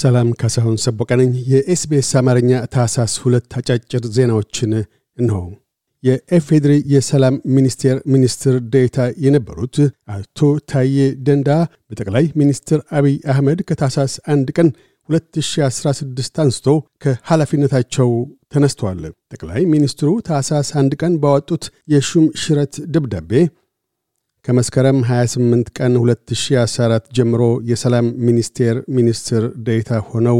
ሰላም ካሳሁን ሰቦቀነኝ የኤስቤስ አማርኛ ታሳስ ሁለት አጫጭር ዜናዎችን እንሆ። የኤፌድሪ የሰላም ሚኒስቴር ሚኒስትር ዴታ የነበሩት አቶ ታዬ ደንዳ በጠቅላይ ሚኒስትር አብይ አህመድ ከታሳስ አንድ ቀን 2016 አንስቶ ከኃላፊነታቸው ተነስተዋል። ጠቅላይ ሚኒስትሩ ታሳስ አንድ ቀን ባወጡት የሹም ሽረት ደብዳቤ ከመስከረም 28 ቀን 2014 ጀምሮ የሰላም ሚኒስቴር ሚኒስትር ዴታ ሆነው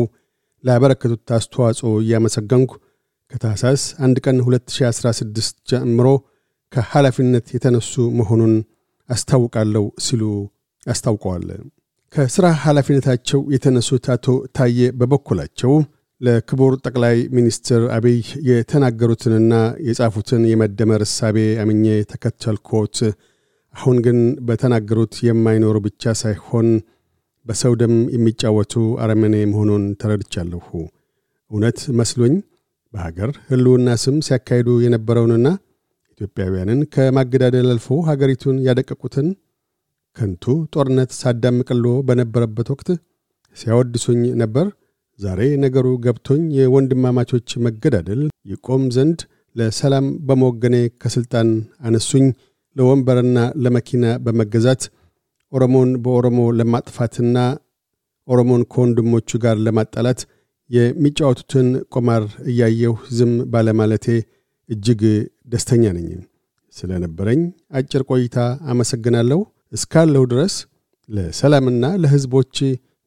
ላበረከቱት አስተዋጽኦ እያመሰገንኩ ከታህሳስ 1 ቀን 2016 ጀምሮ ከኃላፊነት የተነሱ መሆኑን አስታውቃለሁ ሲሉ አስታውቀዋል። ከሥራ ኃላፊነታቸው የተነሱት አቶ ታዬ በበኩላቸው ለክቡር ጠቅላይ ሚኒስትር አብይ የተናገሩትንና የጻፉትን የመደመር እሳቤ አምኜ ተከተልኮት አሁን ግን በተናገሩት የማይኖሩ ብቻ ሳይሆን በሰው ደም የሚጫወቱ አረመኔ መሆኑን ተረድቻለሁ። እውነት መስሎኝ በሀገር ህልውና ስም ሲያካሂዱ የነበረውንና ኢትዮጵያውያንን ከማገዳደል አልፎ ሀገሪቱን ያደቀቁትን ከንቱ ጦርነት ሳዳምቅሎ በነበረበት ወቅት ሲያወድሱኝ ነበር። ዛሬ ነገሩ ገብቶኝ የወንድማማቾች መገዳደል ይቆም ዘንድ ለሰላም በመወገኔ ከሥልጣን አነሱኝ። ለወንበርና ለመኪና በመገዛት ኦሮሞን በኦሮሞ ለማጥፋትና ኦሮሞን ከወንድሞቹ ጋር ለማጣላት የሚጫወቱትን ቁማር እያየሁ ዝም ባለማለቴ እጅግ ደስተኛ ነኝ። ስለነበረኝ አጭር ቆይታ አመሰግናለሁ። እስካለሁ ድረስ ለሰላምና ለሕዝቦች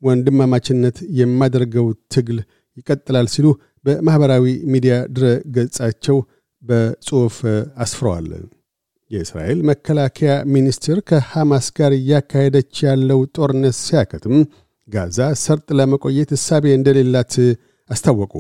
ወንድማማችነት የማደርገው ትግል ይቀጥላል ሲሉ በማኅበራዊ ሚዲያ ድረ ገጻቸው በጽሑፍ አስፍረዋል። የእስራኤል መከላከያ ሚኒስትር ከሐማስ ጋር እያካሄደች ያለው ጦርነት ሲያከትም ጋዛ ሰርጥ ለመቆየት እሳቤ እንደሌላት አስታወቁ።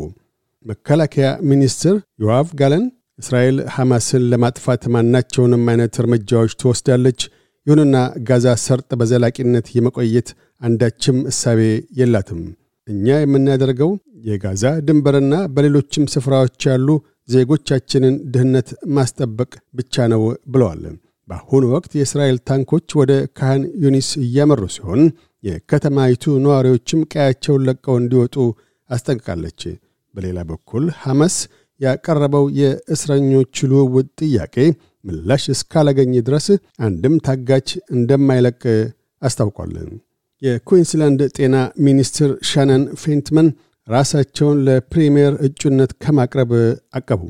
መከላከያ ሚኒስትር ዮአቭ ጋለን እስራኤል ሐማስን ለማጥፋት ማናቸውንም አይነት እርምጃዎች ትወስዳለች፣ ይሁንና ጋዛ ሰርጥ በዘላቂነት የመቆየት አንዳችም እሳቤ የላትም። እኛ የምናደርገው የጋዛ ድንበርና በሌሎችም ስፍራዎች ያሉ ዜጎቻችንን ድህነት ማስጠበቅ ብቻ ነው ብለዋል። በአሁኑ ወቅት የእስራኤል ታንኮች ወደ ካህን ዩኒስ እያመሩ ሲሆን የከተማይቱ ነዋሪዎችም ቀያቸውን ለቀው እንዲወጡ አስጠንቅቃለች። በሌላ በኩል ሐማስ ያቀረበው የእስረኞች ልውውጥ ጥያቄ ምላሽ እስካላገኘ ድረስ አንድም ታጋች እንደማይለቅ አስታውቋል። የኩዊንስላንድ ጤና ሚኒስትር ሻነን ፌንትመን ራሳቸውን ለፕሪምየር እጩነት ከማቅረብ አቀቡ።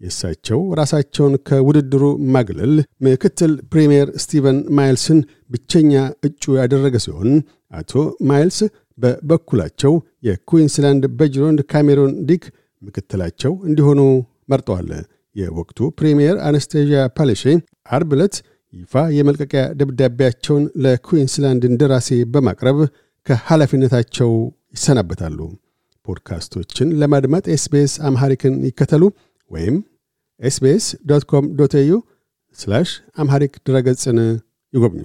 የእሳቸው ራሳቸውን ከውድድሩ ማግለል ምክትል ፕሪምየር ስቲቨን ማይልስን ብቸኛ እጩ ያደረገ ሲሆን አቶ ማይልስ በበኩላቸው የኩዊንስላንድ በጅሮንድ ካሜሮን ዲክ ምክትላቸው እንዲሆኑ መርጠዋል። የወቅቱ ፕሪምየር አነስቴዥያ ፓሌሼ አርብ ዕለት ይፋ የመልቀቂያ ደብዳቤያቸውን ለኩዊንስላንድ እንደራሴ በማቅረብ ከኃላፊነታቸው ይሰናበታሉ። ፖድካስቶችን ለማድመጥ SBS Amharic ን ይከተሉ ወይም SBS dot com dot au Amharic ድረገጽን ይጎብኙ።